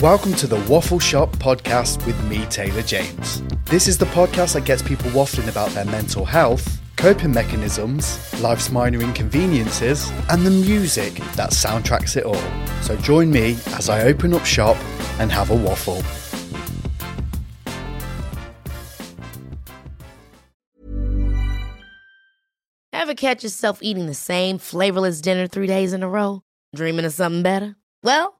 Welcome to the Waffle Shop podcast with me, Taylor James. This is the podcast that gets people waffling about their mental health, coping mechanisms, life's minor inconveniences, and the music that soundtracks it all. So join me as I open up shop and have a waffle. Ever catch yourself eating the same flavorless dinner three days in a row? Dreaming of something better? Well,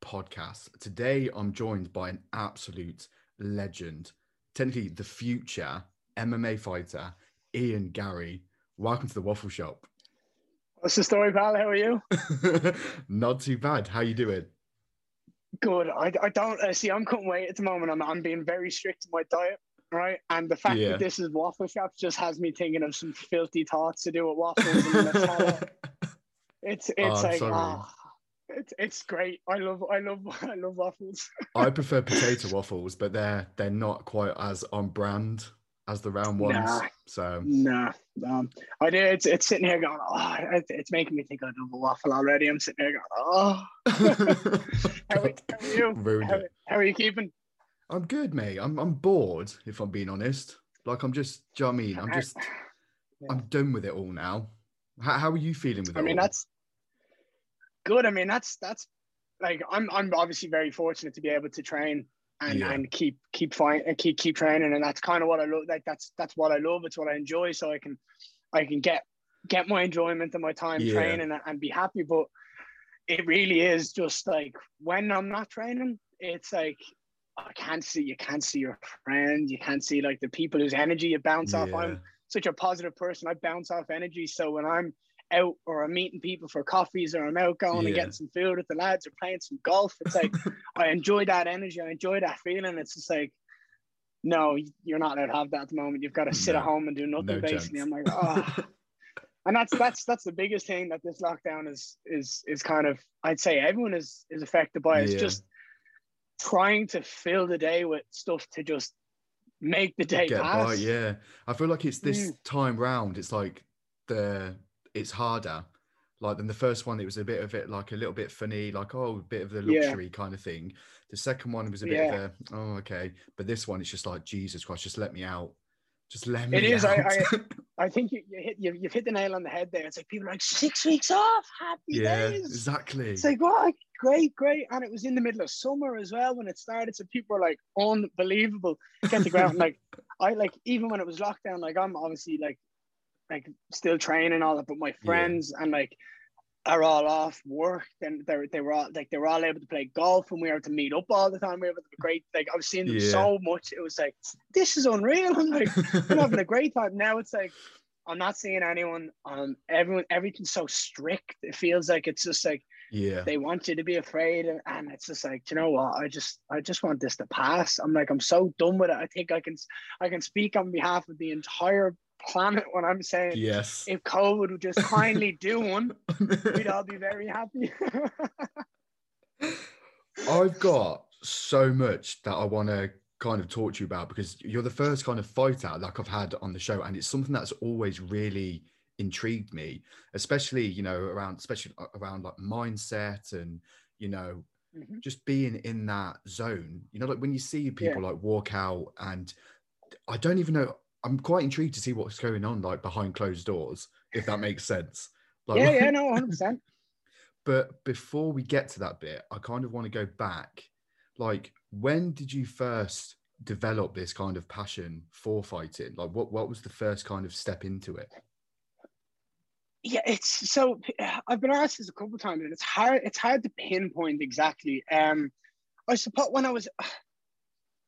podcast. Today I'm joined by an absolute legend, technically the future MMA fighter, Ian Garry. Welcome to the Waffle Shop. What's the story, pal? How are you? Not too bad. How you doing? Good. I, I don't uh, see. I'm cutting weight at the moment. I'm I'm being very strict to my diet, right? And the fact Yeah. that this is waffle shop just has me thinking of some filthy thoughts to do with waffles. and it's it's Oh, like ah, it's it's great. I love I love I love waffles. I prefer potato waffles, but they're they're not quite as on brand as the round ones. Nah. So nah, um, I do. It's it's sitting here going. Oh, it, it's making me think I love a waffle already. I'm sitting here going. Oh, how, are- how are you? How, how are you keeping? I'm good, mate. I'm I'm bored, if I'm being honest. Like I'm just, do you know what I mean? I'm just, I'm done with it all now. How, how are you feeling with it? I mean, all? that's good. I mean, that's that's like I'm I'm obviously very fortunate to be able to train and Yeah. and keep keep fine and keep keep training, and that's kind of what I love. Like that's that's what I love. It's what I enjoy. So I can I can get get my enjoyment and my time Yeah. training and, and be happy. But it really is just like when I'm not training, it's like. I can't see you can't see your friends you can't see like the people whose energy you bounce off I'm such a positive person. I bounce off energy. So when I'm out or I'm meeting people for coffees or I'm out going and Yeah. getting some food with the lads or playing some golf, it's like I enjoy that energy. I enjoy that feeling. It's just like, no, you're not allowed to have that at the moment. You've got to sit No. at home and do nothing. No basically, chance. I'm like, oh. and that's that's that's the biggest thing that this lockdown is is is kind of. I'd say everyone is is affected by. It's Yeah. just trying to fill the day with stuff to just make the day get pass. by. Yeah, I feel like it's this Mm. time round. It's like the it's harder. Like than the first one, it was a bit of it, like a little bit funny, like oh, a bit of the Yeah. luxury kind of thing. The second one was a bit Yeah. of a oh, okay, but this one, it's just like Jesus Christ, just let me out, just let me. It is, I- out. I think you, you hit you, you've hit the nail on the head there. It's like people are like six weeks off, happy yeah, days. exactly. It's like what great, great, and it was in the middle of summer as well when it started. So people were like unbelievable. Get the ground like I like even when it was lockdown. Like I'm obviously like like still training and all that, but my friends and like are all off work. Then they they were all like they were all able to play golf and we were to meet up all the time. We were able to great. Like I was seeing them Yeah. so much. It was like this is unreal. I'm like I'm having a great time. Now it's like I'm not seeing anyone. Um, everyone, everything's so strict. It feels like it's just like yeah, they want you to be afraid, and, and it's just like, you know what? I just, I just want this to pass. I'm like, I'm so done with it. I think I can, I can speak on behalf of the entire planet when I'm saying, yes. if COVID would just kindly do one, we'd all be very happy. I've got so much that I want to kind of talk to you about because you're the first kind of fighter like I've had on the show, and it's something that's always really intrigued me, especially you know around especially around like mindset and you know Mhm. just being in that zone. You know, like when you see people Yeah. like walk out, and I don't even know. I'm quite intrigued to see what's going on like behind closed doors, if that makes sense. Like, yeah, yeah, no, hundred percent. but before we get to that bit, I kind of want to go back. Like, when did you first develop this kind of passion for fighting? Like, what what was the first kind of step into it? Yeah, it's so I've been asked this a couple of times, and it's hard. It's hard to pinpoint exactly. Um, I suppose when I was,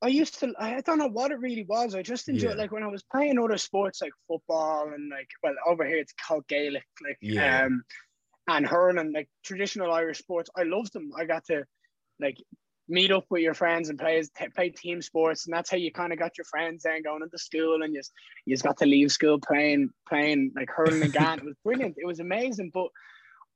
I used to. I don't know what it really was. I just enjoyed Yeah. like when I was playing other sports like football and like well over here it's called Gaelic, like Yeah. um, and hurling, like traditional Irish sports. I loved them. I got to like meet up with your friends and play t- play team sports, and that's how you kind of got your friends then going into school, and you just you just got to leave school playing playing like hurling and. It was brilliant. It was amazing, but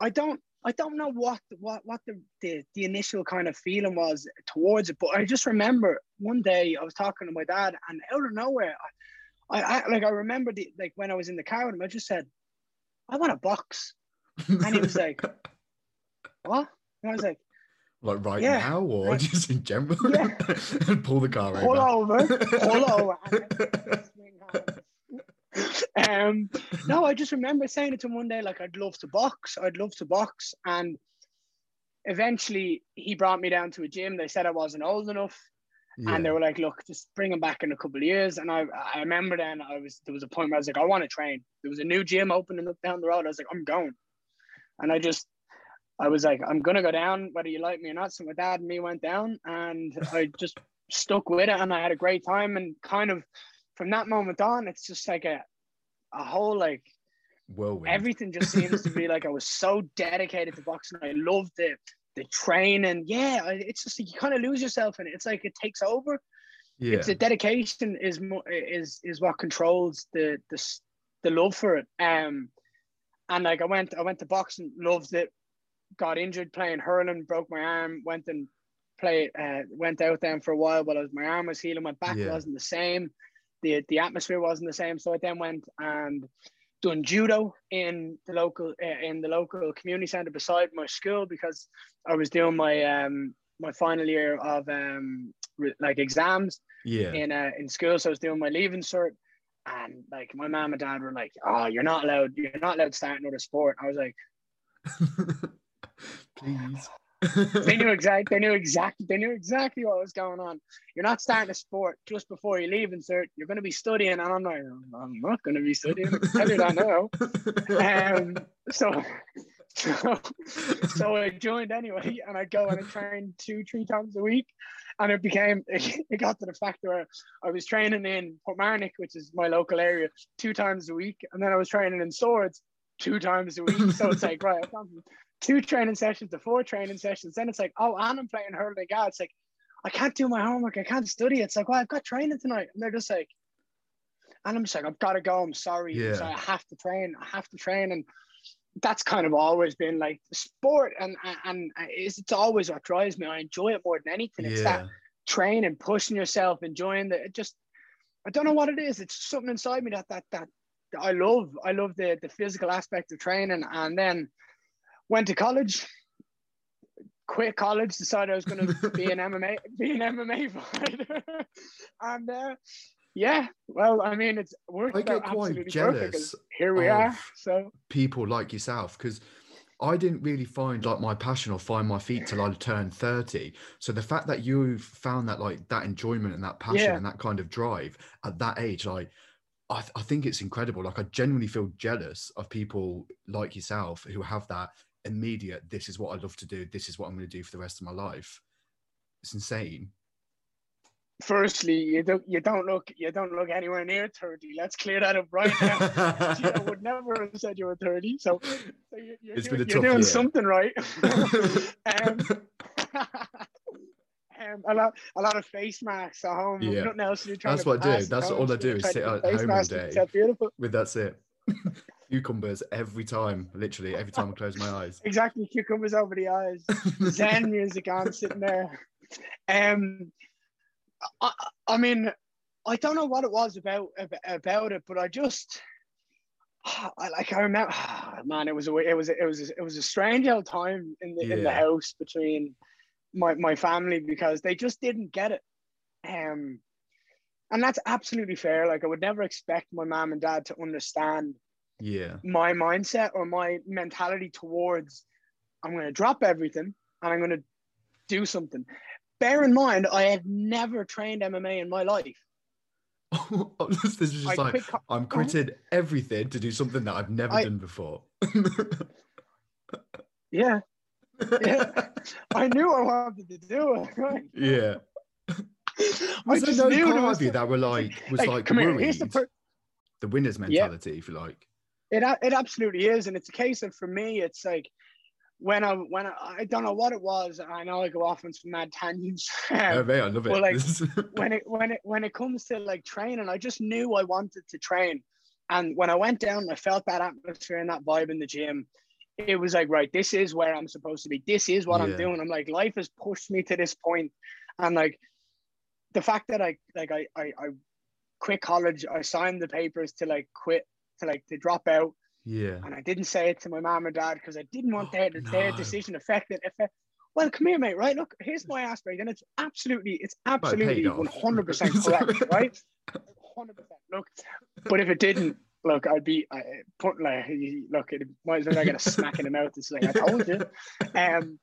I don't I don't know what what what the, the the initial kind of feeling was towards it, but I just remember one day I was talking to my dad, and out of nowhere, I, I, I like I remember the like when I was in the car with him, I just said, "I want a box," and he was like, "What?" And I was like, like right Yeah, now, or right. just in general? Yeah. and pull the car "Pull over. over, pull over." and swing hands. um, no, I just remember saying it to him one day, like I'd love to box, I'd love to box, and eventually he brought me down to a gym. They said I wasn't old enough, and they were like, "Look, just bring him back in a couple of years." And I, I remember then I was there was a point where I was like, "I want to train." There was a new gym opening up down the road. I was like, "I'm going," and I just. I was like, I'm gonna go down, whether you like me or not. So my dad and me went down, and I just stuck with it, and I had a great time. And kind of from that moment on, it's just like a, a whole like Whirlwind. everything just seems to be like I was so dedicated to boxing. I loved the the training. Yeah, it's just like you kind of lose yourself in it. It's like it takes over. yeah. It's the dedication is more is is what controls the the the love for it. Um, and like I went I went to boxing, loved it. Got injured playing hurling, broke my arm. Went and played. Uh, went out then for a while while was, my arm was healing. My back Yeah. wasn't the same. The the atmosphere wasn't the same. So I then went and done judo in the local uh, in the local community center beside my school because I was doing my um my final year of um re- like exams yeah. in uh, in school. So I was doing my leaving cert, and like my mom and dad were like, "Oh, you're not allowed. You're not allowed to start another sport." I was like, Please. They knew exactly. They knew exactly. They knew exactly what was going on. You're not starting a sport just before you leaving cert. You're going to be studying, and I'm like, I'm not going to be studying. I tell you that now. Um, so, so, so I joined anyway, and I go and I train two, three times a week, and it became. It got to the fact where I was training in Portmarnock, which is my local area, two times a week, and then I was training in Swords two times a week. So it's like, right, two training sessions to four training sessions. Then it's like, oh, and I'm playing hurling. God, it's like, I can't do my homework. I can't study. It's like, well, I've got training tonight, and they're just like, and I'm just like, I've got to go. I'm sorry. Yeah. So I have to train. I have to train, and that's kind of always been like the sport, and and it's, it's always what drives me. I enjoy it more than anything. It's that yeah. training, pushing yourself, enjoying the it just I don't know what it is. It's something inside me that that that, that I love. I love the the physical aspect of training and then went to college, quit college, decided I was gonna be an MMA be an MMA fighter. and uh, yeah, well, I mean it's worked I out get quite absolutely perfect 'cause jealous here we are. So people like yourself because I didn't really find like my passion or find my feet till I turned 30. So the fact that you found that like that enjoyment and that passion Yeah. and that kind of drive at that age, like I, th- I think it's incredible. Like I genuinely feel jealous of people like yourself who have that immediate, this is what I love to do, this is what I'm going to do for the rest of my life. It's insane. firstly, you don't you don't look you don't look anywhere near 30. Let's clear that up right now. I would never have said you were 30. So, so you, you're, It's doing, you're doing something right. um, a lot, a lot of face masks at home. Yeah. Nothing else to do. trying That's what I do. That's all I do is sit at home all day. Beautiful. With that's it. Cucumbers every time, literally every time I close my eyes. Exactly, cucumbers over the eyes. Zen music on, sitting there. Um, I, I mean, I don't know what it was about about it, but I just, I like I remember, man, it was a it was a, it was a, it was a strange old time in the in the house between my my family because they just didn't get it. Um, and that's absolutely fair. Like I would never expect my mom and dad to understand Yeah. my mindset or my mentality towards I'm going to drop everything and I'm going to do something. Bear in mind, I had never trained MMA in my life. this is just I like quit, I'm quitting everything to do something that I've never I- done before. Yeah. Yeah. I knew I wanted to do it. Right? yeah. I Was there just no knew there part was of you that were like was like, like come here, the per- the winner's mentality, if you like. It it absolutely is, and it's a case of for me, it's like when I when I, I don't know what it was. I know I go off on some mad tangents. Oh, mate, I love it. like, when it when it when it comes to like training, I just knew I wanted to train. And when I went down, I felt that atmosphere and that vibe in the gym. It was like, right, this is where I'm supposed to be. This is what I'm doing. I'm like, life has pushed me to this point, and like the fact that I like I I, I quit college, I signed the papers to like quit to like to drop out, yeah. and I didn't say it to my mom and dad because I didn't want their their No. decision affected. Affect, well, come here, mate. Right, look, here's my aspect, and it's absolutely, it's absolutely one hundred percent correct, right? Hundred percent. Look, but if it didn't, look, I'd be I, put like, look, it might as well I get a smack in the mouth. It's like I told you. Um,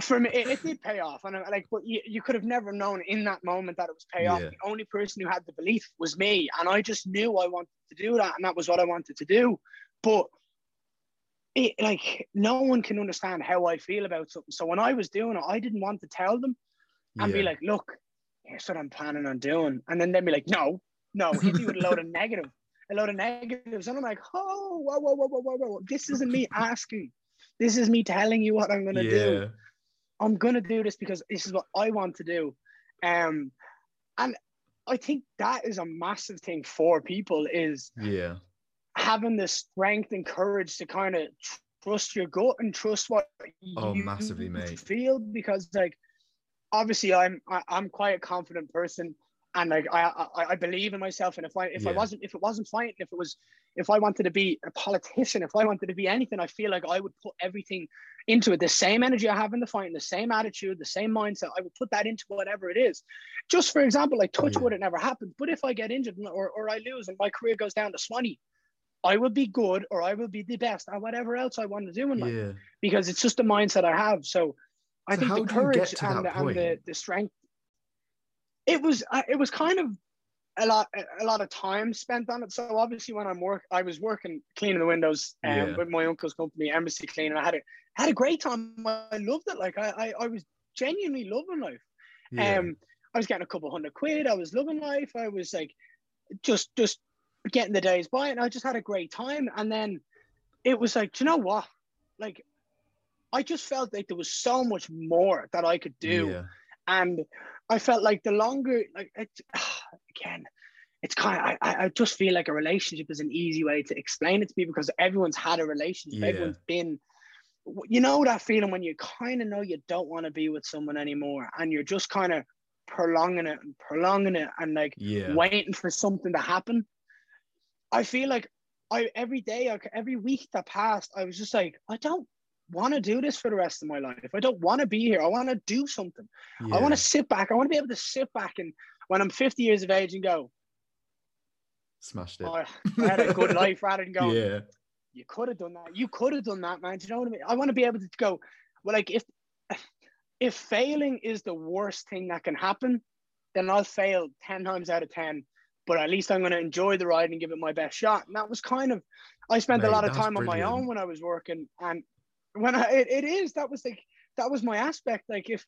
for me, it, it did pay off, and I, like, but you, you could have never known in that moment that it was pay off. Yeah. The only person who had the belief was me, and I just knew I wanted to do that, and that was what I wanted to do. But it, like, no one can understand how I feel about something. So when I was doing it, I didn't want to tell them and be like, look, here's what I'm planning on doing. And then they'd be like, no, no, hit me with a load of negative, a lot of negatives. And I'm like, oh, whoa, whoa, whoa, whoa, whoa, whoa. This isn't me asking. This is me telling you what I'm going to yeah. do. I'm going to do this because this is what I want to do. Um, and I think that is a massive thing for people is Yeah. having the strength and courage to kind of trust your gut and trust what Oh, you massively, mate. feel because like obviously I'm I, I'm quite a confident person and like I, I I believe in myself and if I if I wasn't if it wasn't fighting if it was if I wanted to be a politician if I wanted to be anything I feel like I would put everything into it the same energy I have in the fighting the same attitude the same mindset I would put that into whatever it is just for example like touch Yeah. wood it never happens but if I get injured or, or I lose and my career goes down to Swanee I will be good or I will be the best at whatever else I want to do in life Yeah. because it's just the mindset I have. So I So think the do you get courage and, the, and the, the strength. It was uh, it was kind of a lot a lot of time spent on it. So obviously when I'm work, I was working cleaning the windows um, Yeah. with my uncle's company, Embassy Cleaning. I had a had a great time. I loved it. Like I I, I was genuinely loving life. Yeah. Um, I was getting a couple hundred quid. I was loving life. I was like, just just getting the days by, and I just had a great time. And then it was like, do you know what? Like, I just felt like there was so much more that I could do, Yeah. And I felt like the longer, like, it, again, it's kind of. I, I just feel like a relationship is an easy way to explain it to people because everyone's had a relationship. Yeah. Everyone's been you know that feeling when you kind of know you don't want to be with someone anymore and you're just kind of prolonging it and prolonging it and like Yeah. waiting for something to happen i feel like i every day every week that passed i was just like i don't want to do this for the rest of my life i don't want to be here i want to do something yeah. i want to sit back i want to be able to sit back and when i'm 50 years of age and go smashed it. oh, i had a good life rather than going yeah. you could have done that. You could have done that, man. Do you know what I mean? I want to be able to go, well, like if if failing is the worst thing that can happen, then I'll fail 10 times out of 10. But at least I'm going to enjoy the ride and give it my best shot. And that was kind of, I spent Mate, a lot of time on my own when I was working. And when I, it, it is, that was like, that was my aspect. Like if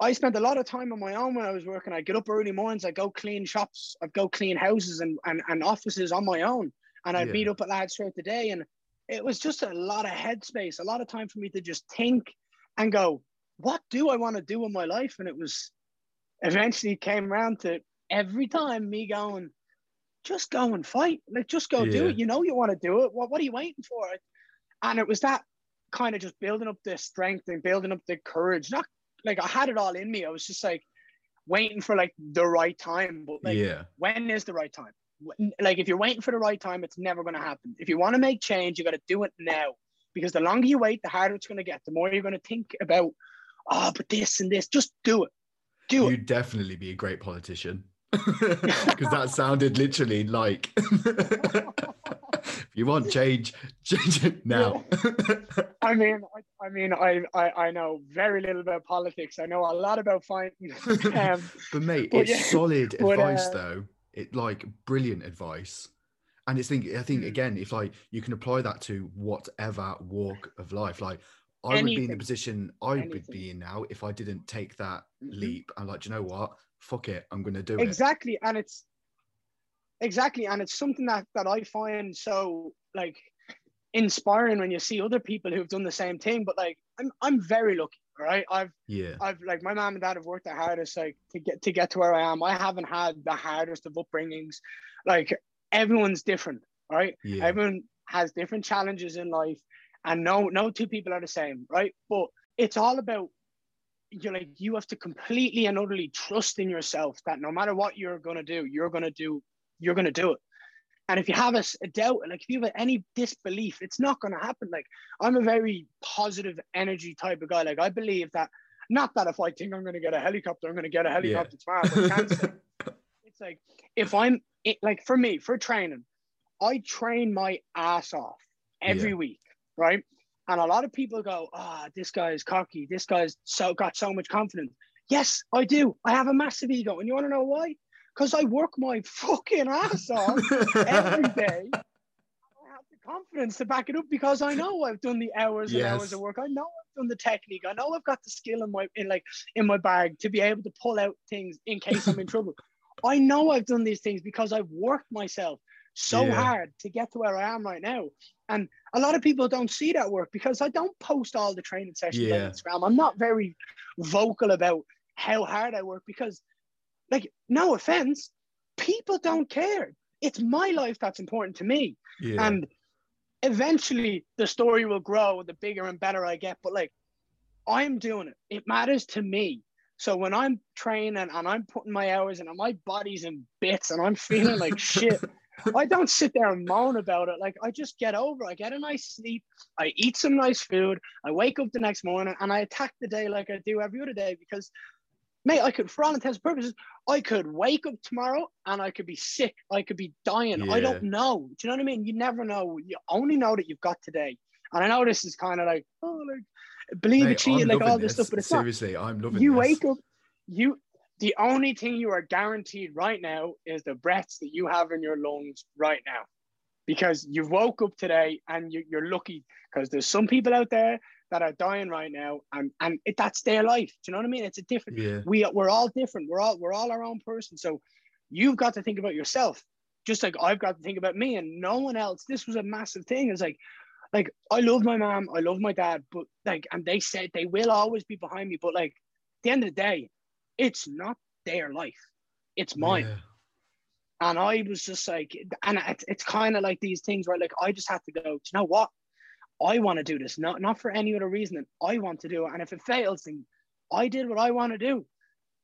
I spent a lot of time on my own when I was working, I'd get up early mornings, I'd go clean shops, I'd go clean houses and, and, and offices on my own and I'd Yeah. meet up at lads throughout the day. And it was just a lot of headspace, a lot of time for me to just think and go, what do I want to do in my life? And it was eventually came around to every time me going, just go and fight. Like, just go do it. You know you want to do it. What, what are you waiting for? And it was that kind of just building up the strength and building up the courage. Not like I had it all in me. I was just like waiting for like the right time. But like, yeah, when is the right time? Like, if you're waiting for the right time, it's never going to happen. If you want to make change, you got to do it now. Because the longer you wait, the harder it's going to get. The more you're going to think about, oh, but this and this. Just do it. Do it. you'd definitely be a great politician because that sounded literally like if you want change, change it now. I mean, I, I mean, I, I, I know very little about politics. I know a lot about finance Um, but mate, But it's yeah, solid but, advice uh, though. It like brilliant advice. And it's think I think Mm. again, if like you can apply that to whatever walk of life, like I would be in the position I would be in now if I didn't take that Mhm. leap. I'm like, "Do you know what? Fuck it, I'm gonna do it. exactly and it's exactly and it's something that that i find so like inspiring when you see other people who've done the same thing but like i'm i'm very lucky Right. i've Yeah, i've like my mom and dad have worked the hardest like to get to get to where i am i haven't had the hardest of upbringings like everyone's different Right. yeah, everyone has different challenges in life and no no two people are the same right but it's all about you're like you have to completely and utterly trust in yourself that no matter what you're going to do you're going to do you're going to do it. And if you have a doubt and like if you have any disbelief it's not going to happen. Like i'm a very positive energy type of guy. Like i believe that not that if i think i'm going to get a helicopter i'm going to get a helicopter tomorrow but it's like if I'm it, like for me for training, I train my ass off every Yeah. week, right? And a lot of people go, "Ah, this guy's cocky. This guy's so got so much confidence." Yes, I do. I have a massive ego, and you want to know why? Because I work my fucking ass off every day. I have the confidence to back it up because I know I've done the hours and hours of work. I know I've done the technique. I know I've got the skill in my in like in my bag to be able to pull out things in case I'm in trouble. I know I've done these things because I've worked myself so Yeah. hard to get to where I am right now. And a lot of people don't see that work because I don't post all the training sessions Yeah. on Instagram. I'm not very vocal about how hard I work because, like, no offense, people don't care. It's my life that's important to me. yeah, And eventually the story will grow the bigger and better I get. But like I'm doing it. It matters to me. So when I'm training and I'm putting my hours in and my body's in bits and I'm feeling like shit, I don't sit there and moan about it. Like I just get over. I get a nice sleep. I eat some nice food. I wake up the next morning and I attack the day like I do every other day because mate, I could, for all intents and purposes, I could wake up tomorrow and I could be sick. I could be dying. I don't know. Do you know what I mean? You never know. You only know that you've got today. And I know this is kind of like, oh, like believe Mate, it, cheat, I'm like all loving this, stuff, but it's Seriously, I'm not. loving You this. wake up, you. The only thing you are guaranteed right now is the breaths that you have in your lungs right now, because you've woke up today and you, you're lucky. Because there's some people out there that are dying right now, and and it, that's their life. Do you know what I mean? It's a different Yeah, we we're all different. We're all we're all our own person. So you've got to think about yourself, just like I've got to think about me and no one else. This was a massive thing. It's like, like I love my mom, I love my dad, but like, and they said they will always be behind me. But like, at the end of the day, it's not their life, it's mine. yeah. And I was just like, and it's, it's kind of like these things where like I just have to go. Do you know what? I want to do this, not not for any other reason. than I want to do it, and if it fails, then I did what I want to do,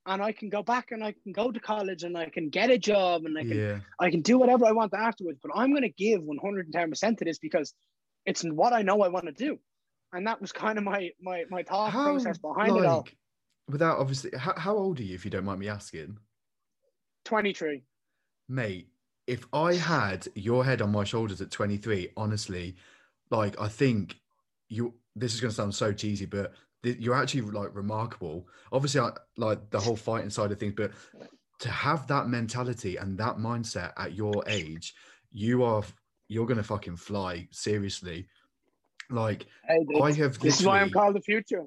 and I can go back and I can go to college and I can get a job and I can yeah. I can do whatever I want afterwards. But I'm going to give 110 percent to this because it's what I know I want to do, and that was kind of my my my thought process behind it all. Without obviously, how, how old are you, if you don't mind me asking? 23. Mate, if I had your head on my shoulders at 23, honestly, like I think you. This is going to sound so cheesy, but th- you're actually like remarkable. Obviously, I like the whole fighting side of things, but to have that mentality and that mindset at your age, you are you're going to fucking fly. Seriously, like Hey, I have this is why I'm called the future.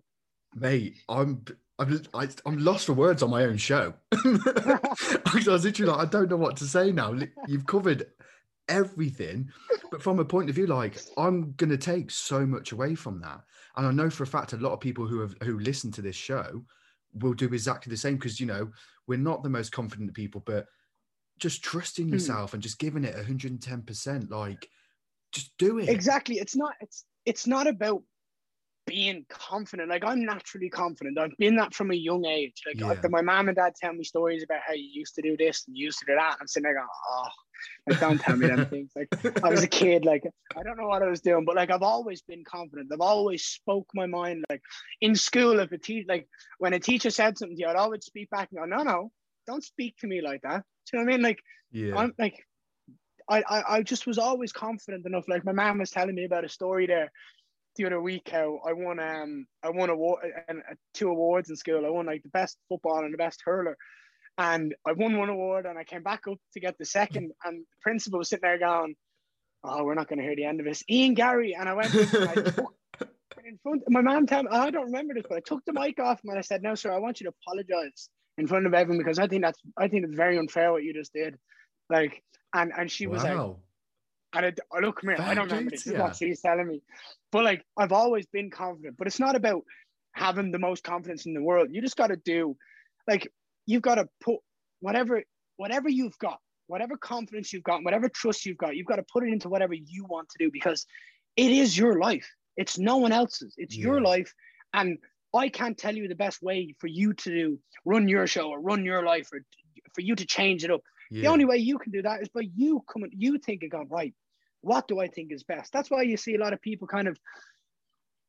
mate, I'm I'm I, I'm lost for words on my own show. I was literally like, I don't know what to say now. You've covered everything, but from a point of view, like I'm gonna take so much away from that, and I know for a fact a lot of people who have who listen to this show will do exactly the same because you know we're not the most confident people, but just trusting Hmm. yourself and just giving it 110%. Like, just do it. exactly it's not it's it's not about being confident. Like i'm naturally confident. I've been that from a young age. Like Yeah. I- my mom and dad tell me stories about how you used to do this and you used to do that. I'm sitting there going oh like don't tell me them things. Like i was a kid like i don't know what i was doing but like i've always been confident. I've always spoke my mind like in school if a teacher like when a teacher said something to you i'd always speak back and go no no don't speak to me like that. Do you know what i mean? Like Yeah. I'm like, I, I, I just was always confident enough. Like my mom was telling me about a story there the other week how I won um I won award and uh, two awards in school. I won like the best football and the best hurler, and I won one award and I came back up to get the second. And the principal was sitting there going, "Oh, we're not going to hear the end of this." Ian Garry and I went and I took in front. My mom told me I don't remember this, but I took the mic off him and I said, "No, sir, I want you to apologize in front of everyone because I think that's I think it's very unfair what you just did." Like, and and she was like, wow. And look, here, I don't know dues, this. This is yeah. what she's telling me. But like, I've always been confident, but it's not about having the most confidence in the world. You just got to do, like, you've got to put whatever, whatever you've got, whatever confidence you've got, whatever trust you've got, you've got to put it into whatever you want to do because it is your life. It's no one else's. It's your life. And I can't tell you the best way for you to do, run your show or run your life or for you to change it up. Yeah. The only way you can do that is by you coming, you thinking, God, right, what do I think is best? That's why you see a lot of people kind of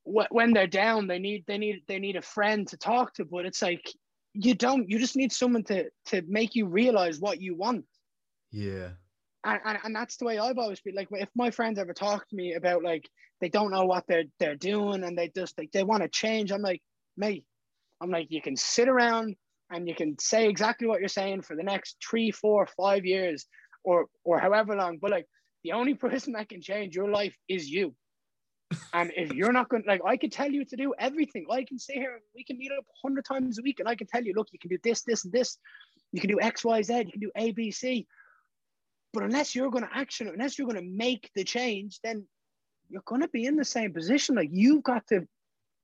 when they're down, they need they need they need a friend to talk to, but it's like you don't. You just need someone to to make you realize what you want. yeah. And, and, and that's the way I've always been. Like if my friends ever talk to me about like they don't know what they're they're doing and they just like they want to change, I'm like, mate, I'm like, you can sit around and you can say exactly what you're saying for the next three, four, five years, or or however long. But like the only person that can change your life is you. And if you're not going, like, I could tell you to do everything. I can sit here, and we can meet up a hundred times a week, and I can tell you, look, you can do this, this, and this. You can do X, Y, Z. You can do A, B, C. But unless you're going to action unless you're going to make the change, then you're going to be in the same position. Like you've got to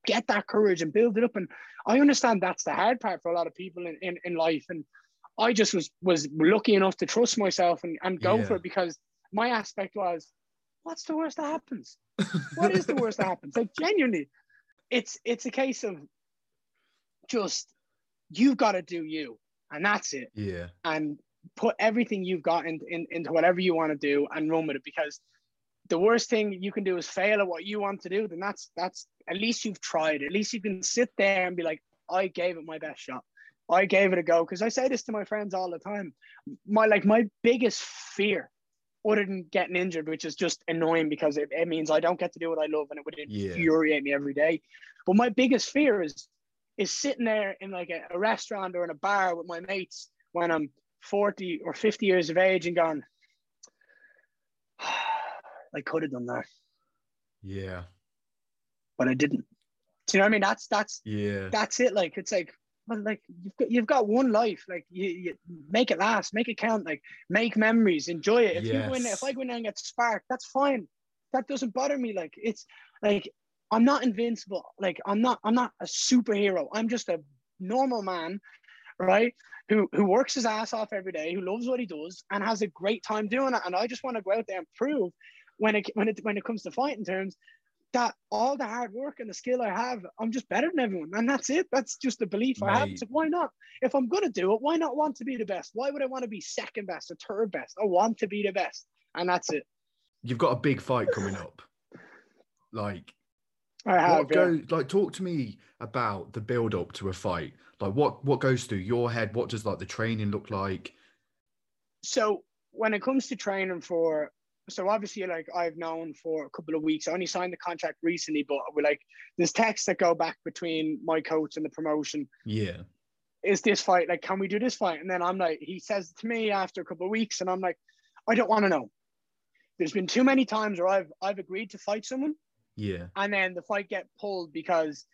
get that courage and build it up. And I understand that's the hard part for a lot of people in, in, in life. And I just was was lucky enough to trust myself and, and go Yeah. for it because my aspect was, what's the worst that happens? What is the worst that happens? Like genuinely, it's it's a case of just you've got to do you, and that's it Yeah. and put everything you've got in, in, into whatever you want to do and run with it because the worst thing you can do is fail at what you want to do then that's that's at least you've tried at least you can sit there and be like i gave it my best shot. I gave it a go. Because i say this to my friends all the time. My like my biggest fear other than getting injured which is just annoying because it, it means i don't get to do what i love and it would Yeah. infuriate me every day. But my biggest fear is is sitting there in like a, a restaurant or in a bar with my mates when i'm 40 or 50 years of age and gone i could have done that Yeah. but i didn't. Do you know what i mean? That's that's Yeah. that's it. Like it's like well, like you've got, you've got one life. Like you, you make it last make it count like make memories enjoy it. If you go in there, if i go in there and get sparked that's fine. That doesn't bother me. Like it's like i'm not invincible. Like i'm not i'm not a superhero. I'm just a normal man right who who works his ass off every day who loves what he does and has a great time doing it. And i just want to go out there and prove when it when it when it comes to fighting terms that all the hard work and the skill I have, I'm just better than everyone. And that's it. That's just the belief I have. It's like, why not? If I'm going to do it, why not want to be the best? Why would I want to be second best or third best? I want to be the best. And that's it. You've got a big fight coming up. Like, I have. what yeah. goes like talk to me about the build up to a fight like what what goes through your head what does like the training look like so when it comes to training for so obviously like I've known for a couple of weeks. I only signed the contract recently, but we're like there's texts that go back between my coach and the promotion. yeah Is this fight like can we do this fight? And then I'm like, he says to me after a couple of weeks, and I'm like, I don't want to know. There's been too many times where I've I've agreed to fight someone yeah and then the fight get pulled because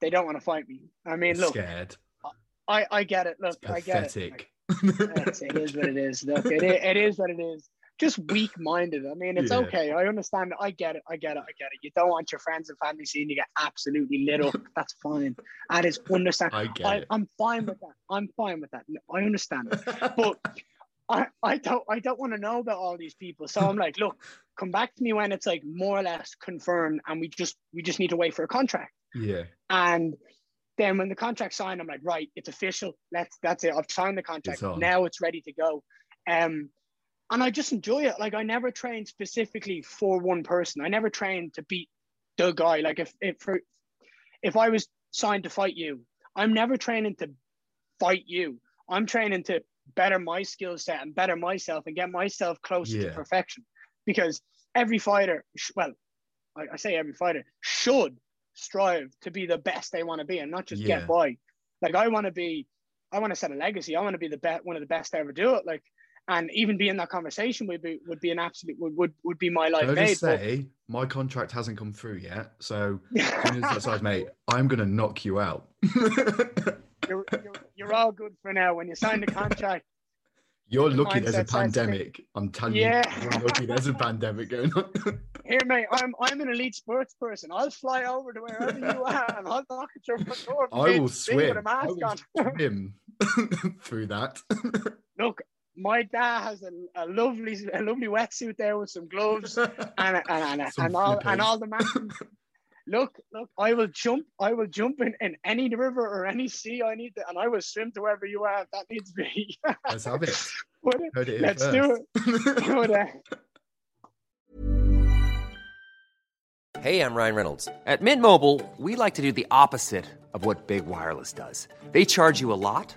they don't want to fight me. I mean, look, scared I, I get it. Look, I get it. Like, it's, what it is. Look, it, it is what it is. Just weak minded. I mean, it's Yeah. okay. I understand. I get it. I get it. I get it. You don't want your friends and family seeing you get absolutely lit up. That's fine. That is understand. I get I, it. I'm fine with that. I'm fine with that. I understand. it. But I, I don't I don't want to know about all these people. So I'm like, look, come back to me when it's like more or less confirmed and we just we just need to wait for a contract. Yeah. And then when the contract signed, I'm like, right, it's official. Let's that's it. I've signed the contract. It's now it's ready to go. Um and I just enjoy it. Like I never trained specifically for one person. I never trained to beat the guy. Like if if for, if I was signed to fight you, I'm never training to fight you. I'm training to better my skill set and better myself and get myself closer Yeah. to perfection. Because every fighter, sh- well, I, I say every fighter should strive to be the best they want to be and not just Yeah. get by. Like I want to be, I want to set a legacy. I want to be the best, one of the best to ever do it. Like, and even be in that conversation would be would be an absolute would would, would be my life Can I made. just But- say, my contract hasn't come through yet. So, as soon as that size, mate, I'm going to knock you out. you're, you're, you're all good for now. When you sign the contract, You're lucky there's a says pandemic. I'm telling Yeah. you, you're lucky there's a pandemic going on. here, mate, I'm I'm an elite sports person. I'll fly over to wherever you are and I'll knock at your front door. I will mate, see with swim. a I mask will on. swim through that. Look, my dad has a, a lovely a lovely wetsuit there with some gloves and and and, Some and all and all the matching. Look, look, I will jump. I will jump in, in any river or any sea I need to, and I will swim to wherever you are. If that needs to be. Let's have it. But, it Let's do first. but, uh, Hey, I'm Ryan Reynolds. At Mint Mobile, we like to do the opposite of what Big Wireless does. They charge you a lot,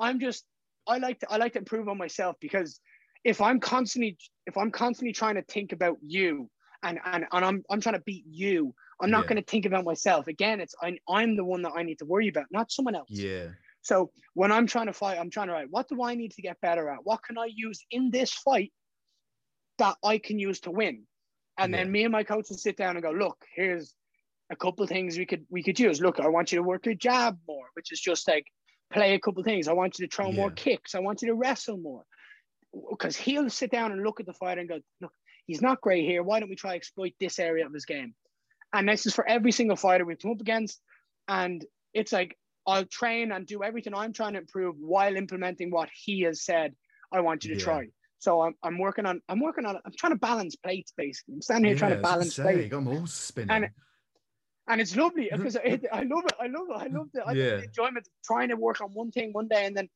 I'm just I like to I like to improve on myself because if I'm constantly if I'm constantly trying to think about you and and, and I'm I'm trying to beat you, I'm not Yeah. going to think about myself. Again, it's I, I'm the one that I need to worry about, not someone else. Yeah. So when I'm trying to fight, I'm trying to write, what do I need to get better at? What can I use in this fight that I can use to win? And then me and my coach will sit down and go, look, here's a couple of things we could we could use. Look, I want you to work your jab more, which is just like play a couple of things. I want you to throw more kicks. I want you to wrestle more. Because he'll sit down and look at the fighter and go, look, he's not great here. Why don't we try exploit this area of his game? And this is for every single fighter we've come up against. And it's like I'll train and do everything I'm trying to improve while implementing what he has said I want you to Yeah. try. So I'm, I'm working on I'm working on I'm trying to balance plates basically. I'm standing here trying to balance plates. I'm all spinning. And- And it's lovely because it, I love it. I love it. I love the, I love Yeah. the enjoyment of trying to work on one thing one day and then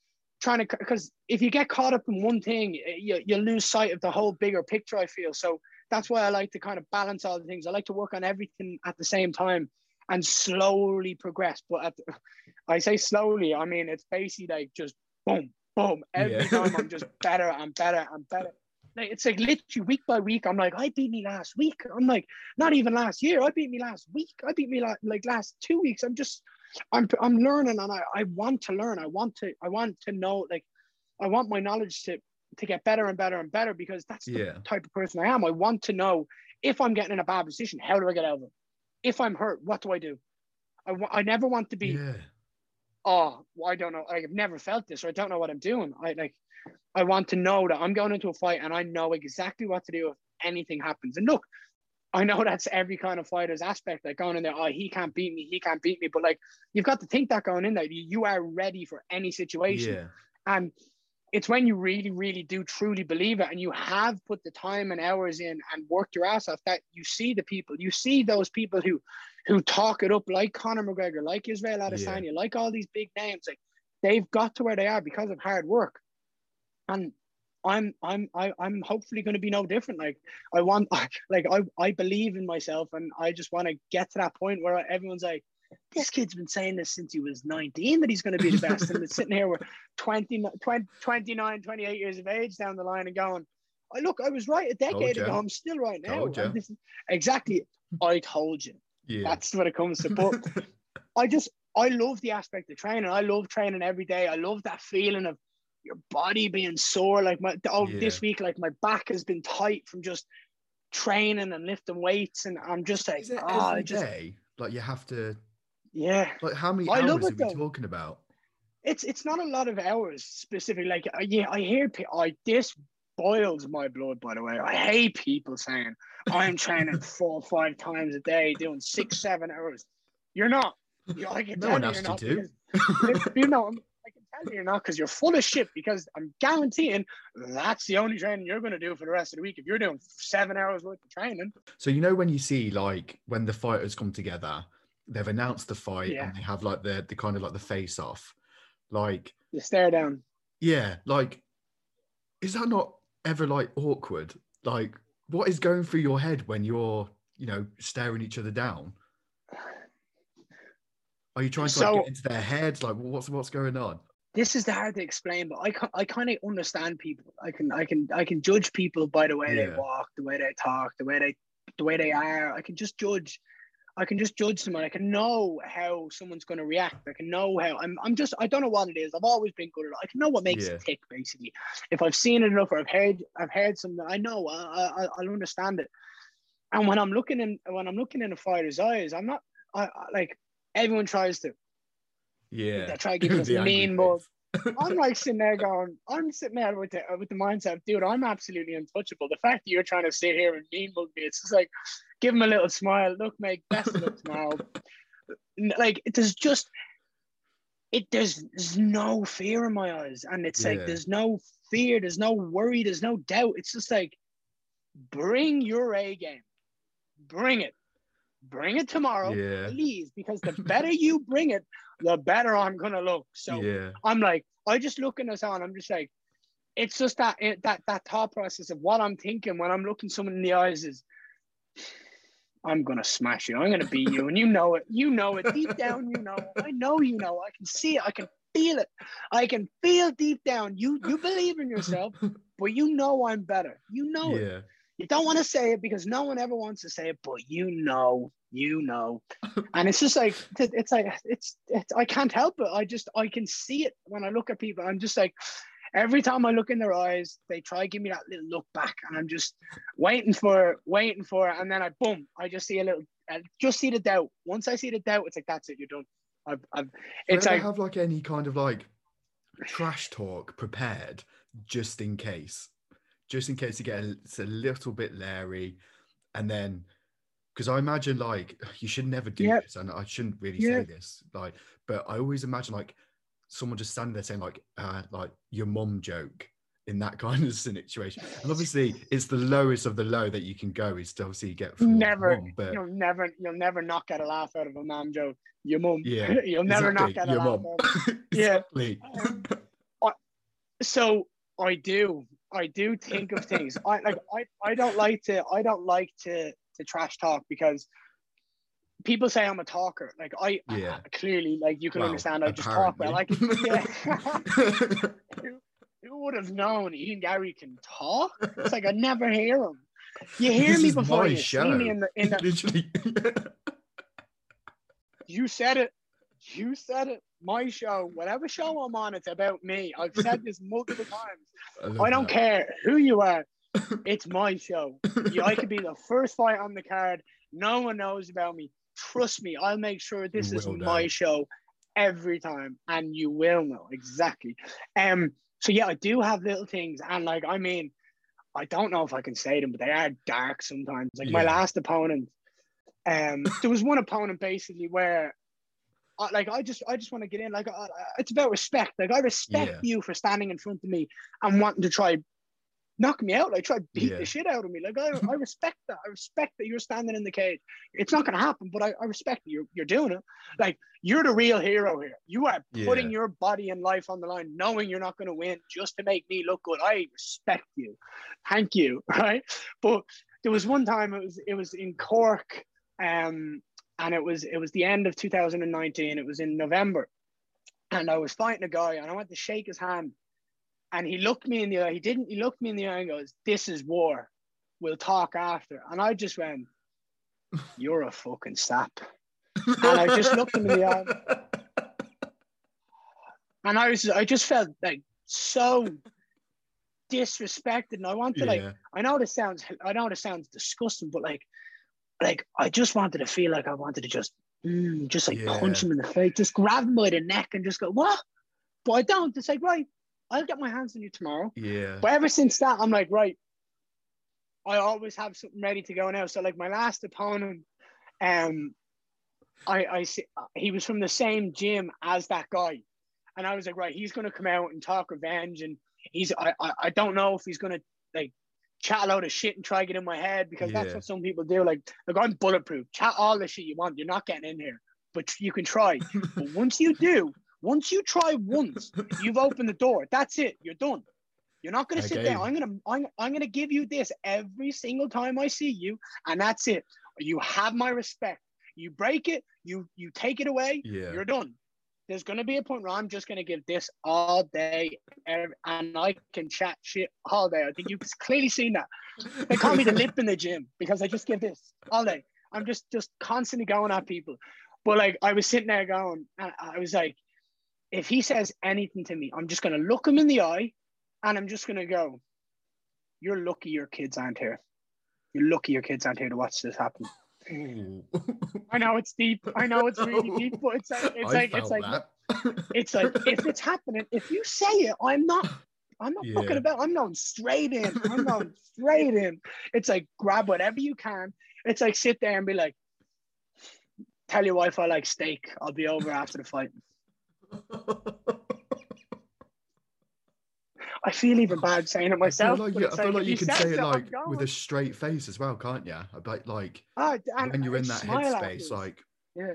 trying to because if you get caught up in one thing, eh, you, you lose sight of the whole bigger picture. I feel so that's why I like to kind of balance all the things. I like to work on everything at the same time and slowly progress. But at the, I say slowly, I mean it's basically like just boom, boom. Every Yeah. time I'm just better and better and better. Like it's like literally week by week. I'm like, I beat me last week. I'm like, not even last year. I beat me last week. I beat me la- like last two weeks. I'm just, I'm I'm learning and I, I want to learn. I want to I want to know like, I want my knowledge to to get better and better and better because that's the Yeah. type of person I am. I want to know if I'm getting in a bad position, how do I get out of it? If I'm hurt, what do I do? I, I never want to be yeah. Oh, I don't know. I've never felt this, or I don't know what I'm doing. I like, I want to know that I'm going into a fight and I know exactly what to do if anything happens. And look, I know that's every kind of fighter's aspect, like going in there, oh, he can't beat me, he can't beat me. But like, you've got to think that going in there, you, are ready for any situation. Yeah. And it's when you really, really do truly believe it and you have put the time and hours in and worked your ass off that you see the people, you see those people who who talk it up like Conor McGregor, like Israel Adesanya, like all these big names, like they've got to where they are because of hard work. And I'm I'm I, I'm hopefully going to be no different. Like I want, like I I believe in myself, and I just want to get to that point where everyone's like, this kid's been saying this since he was 19 that he's going to be the best, and it's sitting here we're 20, 20, 29, 28 years of age down the line and going, I look, I was right a decade ago. I'm still right now. Is, exactly. I told you. Yeah. That's what it comes to. But I just I love the aspect of training. I love training every day. I love that feeling of your body being sore. Like my oh, yeah. this week, like my back has been tight from just training and lifting weights, and I'm just like, oh, every just, day? Like you have to. Yeah. Like how many I hours are we talking about? It's it's not a lot of hours specifically. Like uh, yeah, I hear I this boils my blood. By the way, I hate people saying I'm training four or five times a day, doing six seven hours. You're not. You, I can no tell one has to do. you know, I can tell you you're not because you're full of shit. Because I'm guaranteeing that's the only training you're going to do for the rest of the week if you're doing seven hours worth of training. So you know when you see like when the fighters come together, they've announced the fight Yeah. and they have like the the kind of like the face off, like You stare down. yeah, like is that not ever like awkward? Like what is going through your head when you're you know staring each other down? Are you trying to like, get into their heads? Like what's what's going on? This is hard to explain, but I I kind of understand people. I can I can I can judge people by the way they walk, the way they talk, the way they the way they are. I can just judge. I can just judge someone. I can know how someone's going to react. I can know how I'm. I'm just. I don't know what it is. I've always been good at. it. I can know what makes Yeah. it tick. Basically, if I've seen it enough or I've heard. I've heard something. I know. I, I I'll understand it. And when I'm looking in when I'm looking in a fighter's eyes, I'm not. I, I like everyone tries to. Yeah, They try to give us mean mug. I'm like sitting there going, I'm sitting there with the with the mindset, dude, I'm absolutely untouchable. The fact that you're trying to sit here and mean mug me, it's just like, give him a little smile. Look, mate, best luck tomorrow. Like there's just it there's, there's no fear in my eyes. And it's like there's no fear, there's no worry, there's no doubt. It's just like bring your A game. Bring it. Bring it tomorrow, Yeah. please, because the better you bring it, the better I'm gonna look. So yeah, I'm like, I just looking us on. I'm just like, it's just that it, that that thought process of what I'm thinking when I'm looking someone in the eyes is, I'm gonna smash you. I'm gonna beat you, and you know it. You know it deep down. You know. it. I know you know. I can see it. I can feel it. I can feel deep down. You you believe in yourself, but you know I'm better. You know it. You don't want to say it because no one ever wants to say it, but you know, you know. And it's just like it's like it's, it's I can't help it. I just I can see it when I look at people. I'm just like every time I look in their eyes, they try to give me that little look back, and I'm just waiting for waiting for it, and then I boom, I just see a little, I just see the doubt. Once I see the doubt, it's like that's it, you're done. I've, I've it's like have like any kind of like trash talk prepared just in case, just in case you get a, it's a little bit leery, and then because I imagine like you should never do Yep. this, and I shouldn't really Yeah. say this, like, but I always imagine like someone just standing there saying like, uh, like your mom joke in that kind of situation, and obviously it's the lowest of the low that you can go is to obviously get full never, mum, but you'll never, you'll never not get a laugh out of a mom joke. Your mom, yeah, you'll never not exactly, get a your laugh. mum. out of Yeah. exactly. so I do. I do think of things. I like I, I don't like to I don't like to to trash talk because people say I'm a talker. Like I Yeah. clearly like you can Well, understand I just talk well. Like yeah. who, who would have known Ian Garry can talk? It's like I never hear him. You hear This me before you show. see me in the in the Literally. you said it. You said it. My show, whatever show I'm on, it's about me. I've said this multiple times. love I don't that. care who you are. It's my show. You- I could be the first fight on the card. No one knows about me. Trust me, I'll make sure this is will my show every time, and you will know exactly. Um. So yeah, I do have little things, and like I mean, I don't know if I can say them, but they are dark sometimes. Like my last opponent, um, there was one opponent basically where. I, like I just, I just want to get in. Like I, I- it's about respect. Like I respect Yeah. you for standing in front of me and wanting to try knock me out, like try to beat Yeah. the shit out of me. Like I, I respect that. I respect that you're standing in the cage. It's not gonna happen, but I, I respect that you're you're doing it. Like you're the real hero here. You are putting Yeah. your body and life on the line, knowing you're not gonna win just to make me look good. I respect you. Thank you. Right. But there was one time it was it was in Cork, um, and it was it was the end of 2019. It was in November, and I was fighting a guy, and I went to shake his hand, and he looked me in the eye. He didn't. He looked me in the eye and goes, "This is war. We'll talk after." And I just went, "You're a fucking sap." And I just looked him in the eye, and I was I just felt like so disrespected, and I wanted to like I know this sounds I know this sounds disgusting, but like like I just wanted to feel like I wanted to just mm, just like Yeah. punch him in the face, just grab him by the neck and just go, what? But I don't. It's like, right, I'll get my hands on you tomorrow. Yeah. But ever since that, I'm like, right, I always have something ready to go now. So like my last opponent, um, I I see he was from the same gym as that guy, and I was like, right, he's gonna come out and talk revenge, and he's I I, I don't know if he's gonna like chat a load of shit and try to get in my head because that's what some people do. Like like I'm bulletproof. Chat all the shit you want. You're not getting in here, but you can try. but once you do, once you try once, you've opened the door. That's it. You're done. You're not gonna sit Okay. there. I'm gonna I'm, I'm gonna give you this every single time I see you, and that's it. You have my respect. You break it, you you take it away, Yeah. you're done. There's gonna be a point where I'm just gonna give this all day, and I can chat shit all day. I think you've clearly seen that. They call me the lip in the gym because I just give this all day. I'm just just constantly going at people. But like I was sitting there going, and I was like, if he says anything to me, I'm just gonna look him in the eye, and I'm just gonna go, "You're lucky your kids aren't here. You're lucky your kids aren't here to watch this happen." I know it's deep. I know it's really deep, but it's like it's I like it's like that. it's like if it's happening, if you say it, I'm not I'm not Yeah. fucking about. I'm going straight in. I'm going straight in. It's like grab whatever you can. It's like sit there and be like, tell your wife I like steak. I'll be over after the fight. I feel even bad saying it I myself. feel like but you, I feel like you can say it like going. with a straight face as well, can't you? Like, like Ah, and- when you're in that headspace, afterwards. like Yeah.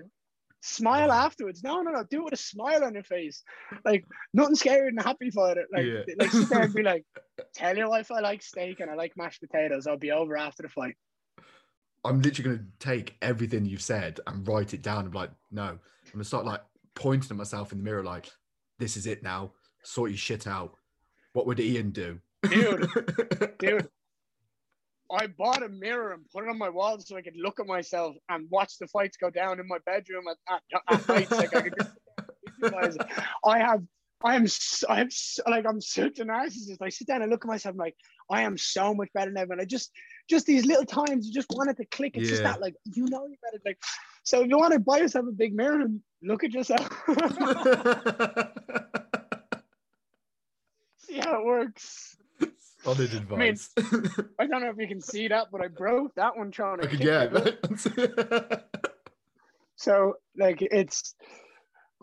Smile Yeah. afterwards. No, no, no. Do it with a smile on your face. Like nothing scary and happy for it. Like, Yeah. like sit there and be like, tell your wife I like steak and I like mashed potatoes. I'll be over after the fight. I'm literally gonna take everything you've said and write it down. and like, no, I'm gonna start like pointing at myself in the mirror, like, this is it now. Sort your shit out. What would Ian do? Dude, Dude, I bought a mirror and put it on my wall so I could look at myself and watch the fights go down in my bedroom at, at, at nights. Like I could just. I have, I am, I am like I'm such a narcissist. I sit down and look at myself I'm like I am so much better now. And I just, just these little times you just wanted to click. It's just Yeah. that like you know you're better. Like so, if you want to buy yourself a big mirror and look at yourself, see how it works. Solid advice. I mean, I don't know if you can see that, but I broke that one trying to. I could kick get. So like it's,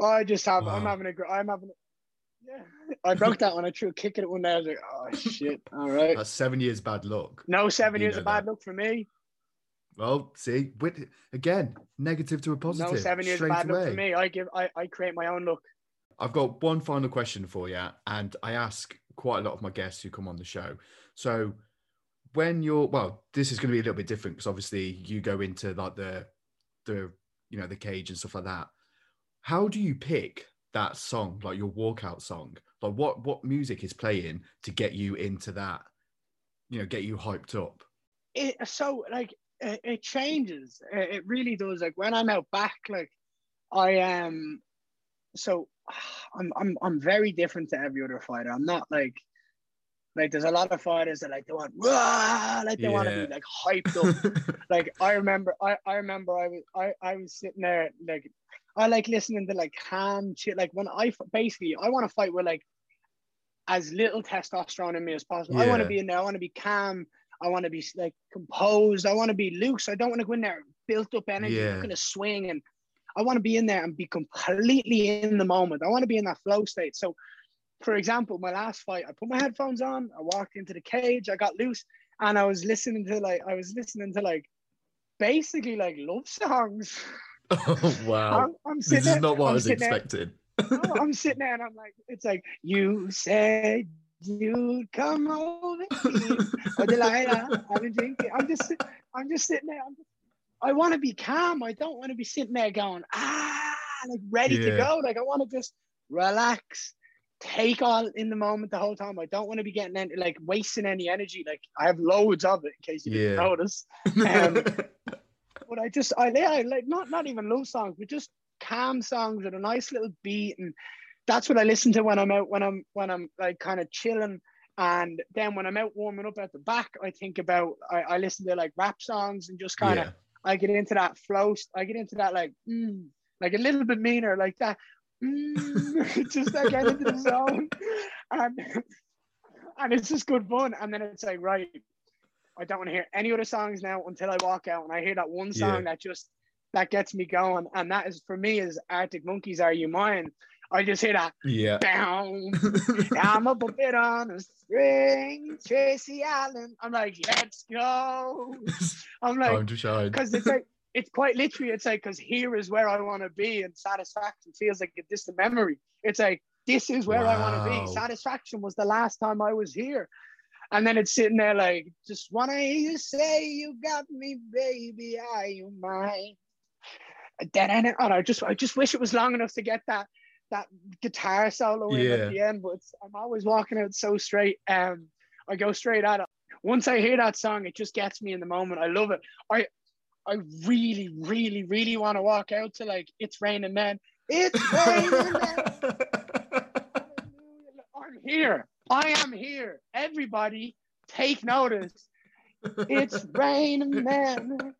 I just have. I'm having a. I'm having. Yeah, I broke that one. I threw a kick at it one day. I was like, oh shit! All right. That's seven years bad luck. No seven You years of bad that. luck for me. Well, see, with, again, negative to a positive. no seven years bad luck for me. I give. I, I create my own luck. I've got one final question for you, and I ask quite a lot of my guests who come on the show. So, when you're well, this is going to be a little bit different because obviously you go into like the the you know the cage and stuff like that. How do you pick that song, like your walkout song? Like what what music is playing to get you into that? You know, get you hyped up. it so like it, it changes it, it really does like when i'm out back like i am so I'm, I'm i'm very different to every other fighter i'm not like like there's a lot of fighters that like they want like they want to be like hyped up. Like I remember I, I remember I was I, I was sitting there like I like listening to like calm shit. Like when I basically I want to fight with like as little testosterone in me as possible. I want to be in there. I want to be calm. I want to be like composed. I want to be loose. I don't want to go in there built up energy Yeah. looking to swing and I want to be in there and be completely in the moment. I want to be in that flow state. So for example, my last fight, I put my headphones on, I walked into the cage, I got loose, and I was listening to like I was listening to like basically like love songs. Oh wow! I'm, I'm this sitting is there- not what I'm I was there- expecting. Oh, I'm sitting there and I'm like, it's like you said you'd come over here. Oh, Delilah, I've been drinking. I'm just, I'm just sitting there. I'm just, I want to be calm. I don't want to be sitting there going ah, like ready to go. Like I want to just relax, take all in the moment the whole time. I don't want to be getting any, like wasting any energy. Like I have loads of it in case you didn't Yeah. notice. Um, but I just I yeah, I like not not even love songs, but just calm songs with a nice little beat, and that's what I listen to when I'm out when I'm when I'm like kind of chilling. And then when I'm out warming up at the back, I think about I, I listen to like rap songs and just kind of yeah. I get into that flow. I get into that like mm, like a little bit meaner like that. Mm, just I get into the zone, and and it's just good fun. And then it's like right, I don't want to hear any other songs now until I walk out and I hear that one song Yeah. that just that gets me going. And that is for me is Arctic Monkeys. Are you mine? I just hear that Yeah. down. I'm up a bit on a string, Tracy Allen. I'm like, let's go. I'm like, shine. because it's like it's quite literally it's like because here is where i want to be and satisfaction feels like a distant memory. It's like this is where i want to be satisfaction was the last time i was here. And then it's sitting there like just want to hear you say you got me baby are you mine? And then and i just i just wish it was long enough to get that that guitar solo in Yeah. at the end but it's, i'm always walking out so straight um i go straight at it. Once I hear that song, it just gets me in the moment. I love it. I I really, really, really want to walk out to like it's raining men. It's raining men. I'm here. I am here. Everybody, take notice. It's raining men.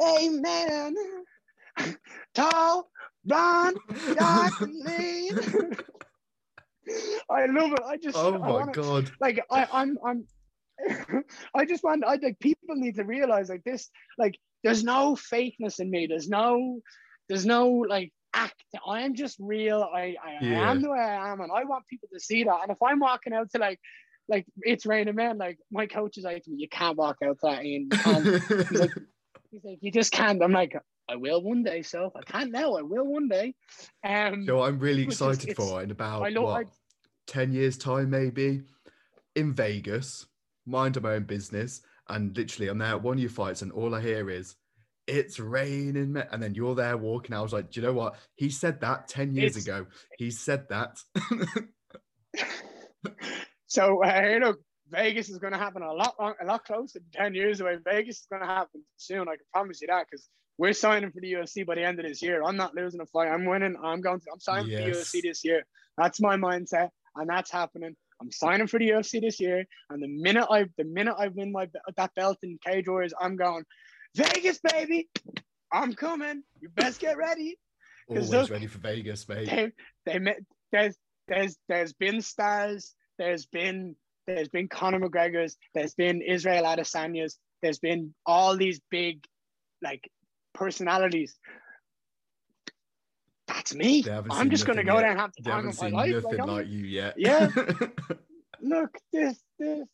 Amen. Tall, blonde, dark, and lean. I love it. I just oh my wanna- god. like I, I'm I'm I just want I like people need to realize like this like there's no fakeness in me there's no there's no like act I am just real I I, Yeah. I am the way I am and I want people to see that and if I'm walking out to like like it's raining men like my coach is like to me, you can't walk out that can't." he's like he's like you just can't I'm like I will one day so if I can't now I will one day um So I'm really is- excited for in about I know- what, I- 10 years time maybe in Vegas, mind my own business. And literally I'm there at one of your fights and all I hear is it's raining me-" and then you're there walking. I was like, do you know what? He said that 10 years It's- ago. He said that. So uh, hey, look, Vegas is going to happen a lot, long, a lot closer than ten years away. Vegas is going to happen soon. I can promise you that because we're signing for the UFC by the end of this year. I'm not losing a fight. I'm winning. I'm going. To, I'm signing for the Yes. UFC this year. That's my mindset, and that's happening. I'm signing for the UFC this year, and the minute I, the minute I win my that belt in Cage Warriors, I'm going Vegas, baby. I'm coming. You best get ready. Always look- ready for Vegas, mate. they they met there's there's there's been stars there's been there's been Conor McGregor's there's been Israel Adesanya's there's been all these big like personalities that's me I'm just gonna go yet. there and have the time of my life nothing I'm like you yet. Yeah. look this this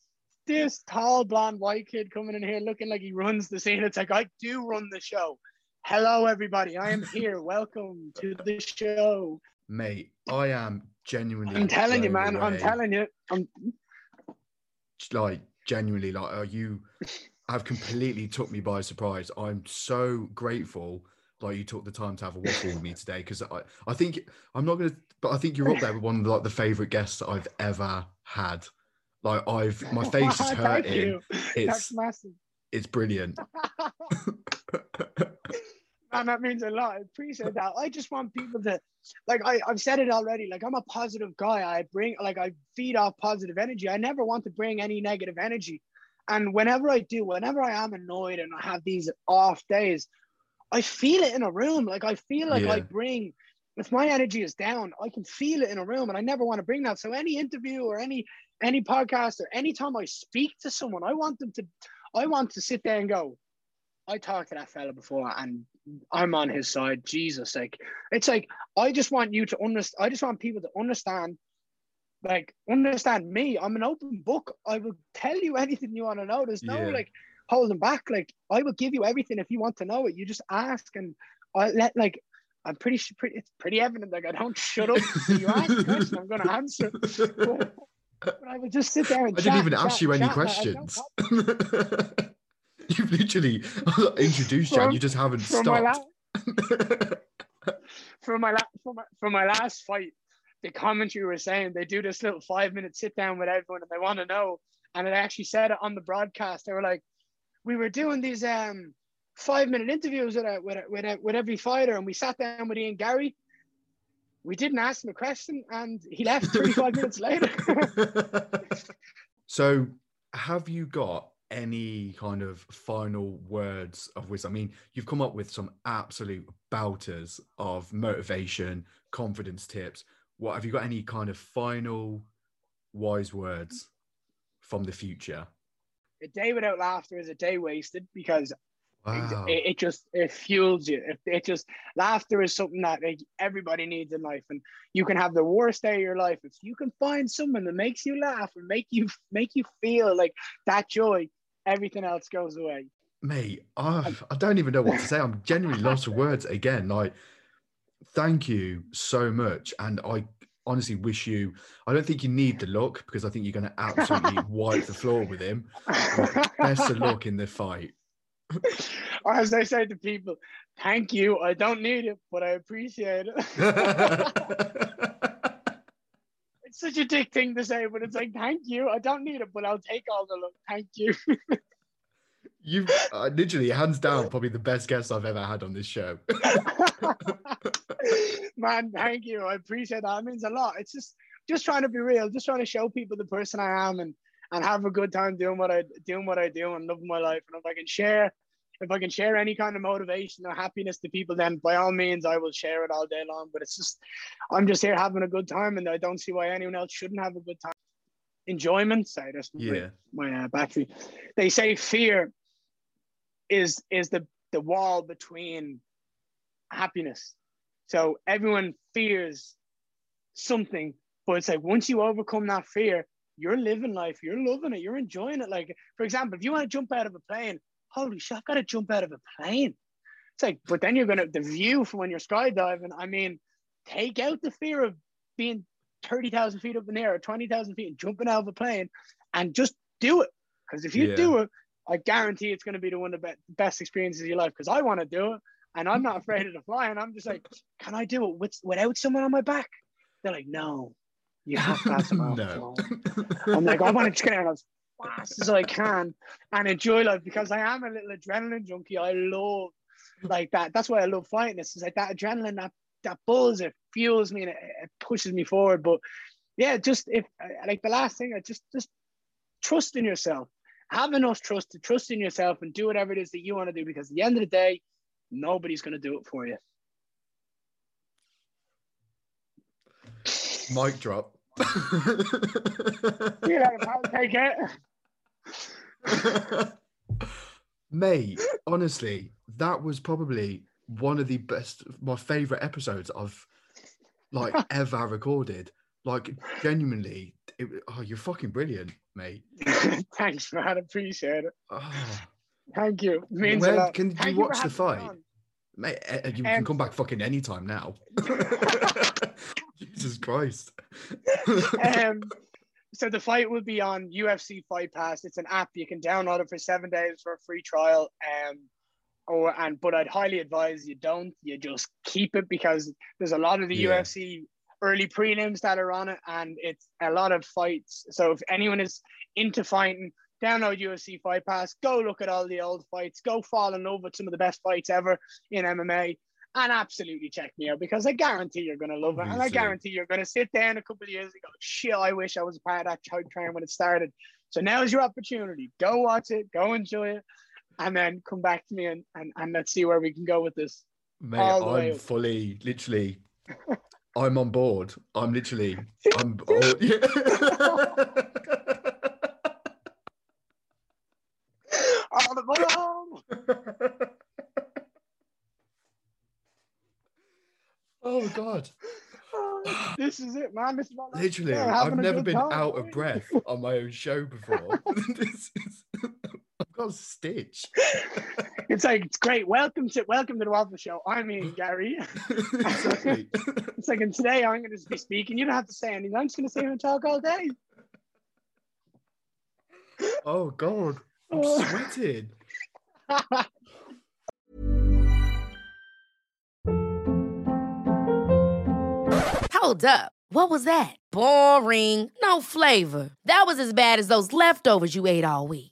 this tall blonde white kid coming in here looking like he runs the scene it's like I do run the show hello everybody I am here welcome to the show Mate, I am genuinely. I'm telling you, man. I'm telling you. I'm, like genuinely like are you have completely took me by surprise i'm so grateful like you took the time to have a waffle with me today because i i think i'm not gonna but i think you're up there with one of the, like the favorite guests that i've ever had like i've my face is hurting it's That's massive. it's brilliant Man, that means a lot. I appreciate that. I just want people to, like, I, I've said it already. Like, I'm a positive guy. I bring, like, I feed off positive energy. I never want to bring any negative energy. And whenever I do, whenever I am annoyed and I have these off days, I feel it in a room. Like, I feel like I bring, if my energy is down, I can feel it in a room, and I never want to bring that. So any interview or any any podcast or anytime I speak to someone, I want them to, I want to sit there and go, I talked to that fella before, and I'm on his side. Jesus, like it's like I just want you to understand. I just want people to understand like understand me. I'm an open book. I will tell you anything you want to know. There's no Yeah. like holding back. Like I will give you everything if you want to know it. You just ask, and I let like. I'm pretty sure pretty, it's pretty evident. Like I don't shut up. You ask a question, I'm going to answer. But, but I would just sit there and I didn't chat, even ask chat, you any chat, and I- I don't questions. You've literally introduced you and you just haven't from my stopped. for my, la- for my for my last fight, the commentary were saying they do this little five minute sit down with everyone and they want to know. And it actually said it on the broadcast. They were like, we were doing these um five minute interviews with with with, with every fighter, and we sat down with Ian Garry. We didn't ask him a question, and he left 35 minutes later. so, have you got any kind of final words of wisdom? I mean, you've come up with some absolute bouters of motivation, confidence tips. What have you got any kind of final wise words from the future? A day without laughter is a day wasted because Wow. it, it just it fuels you it, it just laughter is something that like, everybody needs in life and you can have the worst day of your life if you can find someone that makes you laugh and make you make you feel like that joy everything else goes away Mate, I, um, I don't even know what to say. I'm genuinely lost for words again. Like, thank you so much. And I honestly wish you, I don't think you need the look because I think you're going to absolutely wipe the floor with him. Best of luck in the fight. as I say to people thank you I don't need it but I appreciate it it's such a dick thing to say but it's like thank you I don't need it but I'll take all the look. thank you You've uh, literally, hands down, probably the best guest I've ever had on this show. Man, thank you. I appreciate that. It means a lot. It's just just trying to be real, just trying to show people the person I am and and have a good time doing what I doing what I do and loving my life. And if I can share if I can share any kind of motivation or happiness to people, then by all means I will share it all day long. But it's just I'm just here having a good time and I don't see why anyone else shouldn't have a good time. Enjoyment, sorry, that's my- Yeah. my uh, battery. They say fear is is the the wall between happiness. So everyone fears something, but it's like once you overcome that fear, you're living life, you're loving it, you're enjoying it. Like, for example, if you want to jump out of a plane, holy shit, I've got to jump out of a plane. It's like, but then you're gonna the view from when you're skydiving. I mean, take out the fear of being 30,000 feet up in the air or 20,000 feet and jumping out of a plane and just do it. Because if you Yeah. do it, I guarantee it's going to be the one of the be- best experiences of your life. Because I want to do it and I'm not afraid of the fly. And I'm just like, can I do it with, without someone on my back? They're like, no, you have to have someone no. I'm like, I want to just get out as fast as I can and enjoy life because I am a little adrenaline junkie. I love like that. That's why I love flying. This is like that adrenaline, that that buzz. It fuels me and it, it pushes me forward. But yeah, just if like the last thing, I just just trust in yourself. Have enough trust to trust in yourself and do whatever it is that you want to do. Because at the end of the day, nobody's going to do it for you. Mic drop. You later, pal. Take it. Mate, honestly, that was probably one of the best, my favorite episodes I've like ever recorded. Like, genuinely, it, oh, you're fucking brilliant, mate. Thanks, man. Appreciate it. Oh, Thank you. Means Where- a lot. can you Thank for watch the fight? mate, you can Um, come back fucking anytime now. Jesus Christ. um, so the fight will be on UFC Fight Pass. It's an app you can download it for seven days for a free trial. Um, or and but I'd highly advise you don't. You just keep it because there's a lot of the Yeah. UFC early prelims that are on it, and it's a lot of fights. So if anyone is into fighting, download UFC Fight Pass. Go look at all the old fights. Go fall in love with some of the best fights ever in MMA. And absolutely check me out because I guarantee you're going to love it. And I guarantee you're going to sit down a couple of years ago. Shit, I wish I was a part of that hype train when it started. So now is your opportunity. Go watch it, go enjoy it, and then come back to me and, and, and let's see where we can go with this. Mate, All the way I'm fully, literally, I'm on board. I'm literally, I'm. Oh, yeah. All the way oh God. Oh, this is it, man. This is my life Literally, about, I've never been time, out of breath on my own show before. This is- I've got a stitch. It's like it's great. Welcome to welcome to the Waffle Show. I'm Ian Garry. exactly. It's like, and today I'm going to be speaking. You don't have to say anything. I'm just going to sit here and talk all day. Oh God, I'm Oh. sweating. Hold up. What was that? Boring. No flavor. That was as bad as those leftovers you ate all week.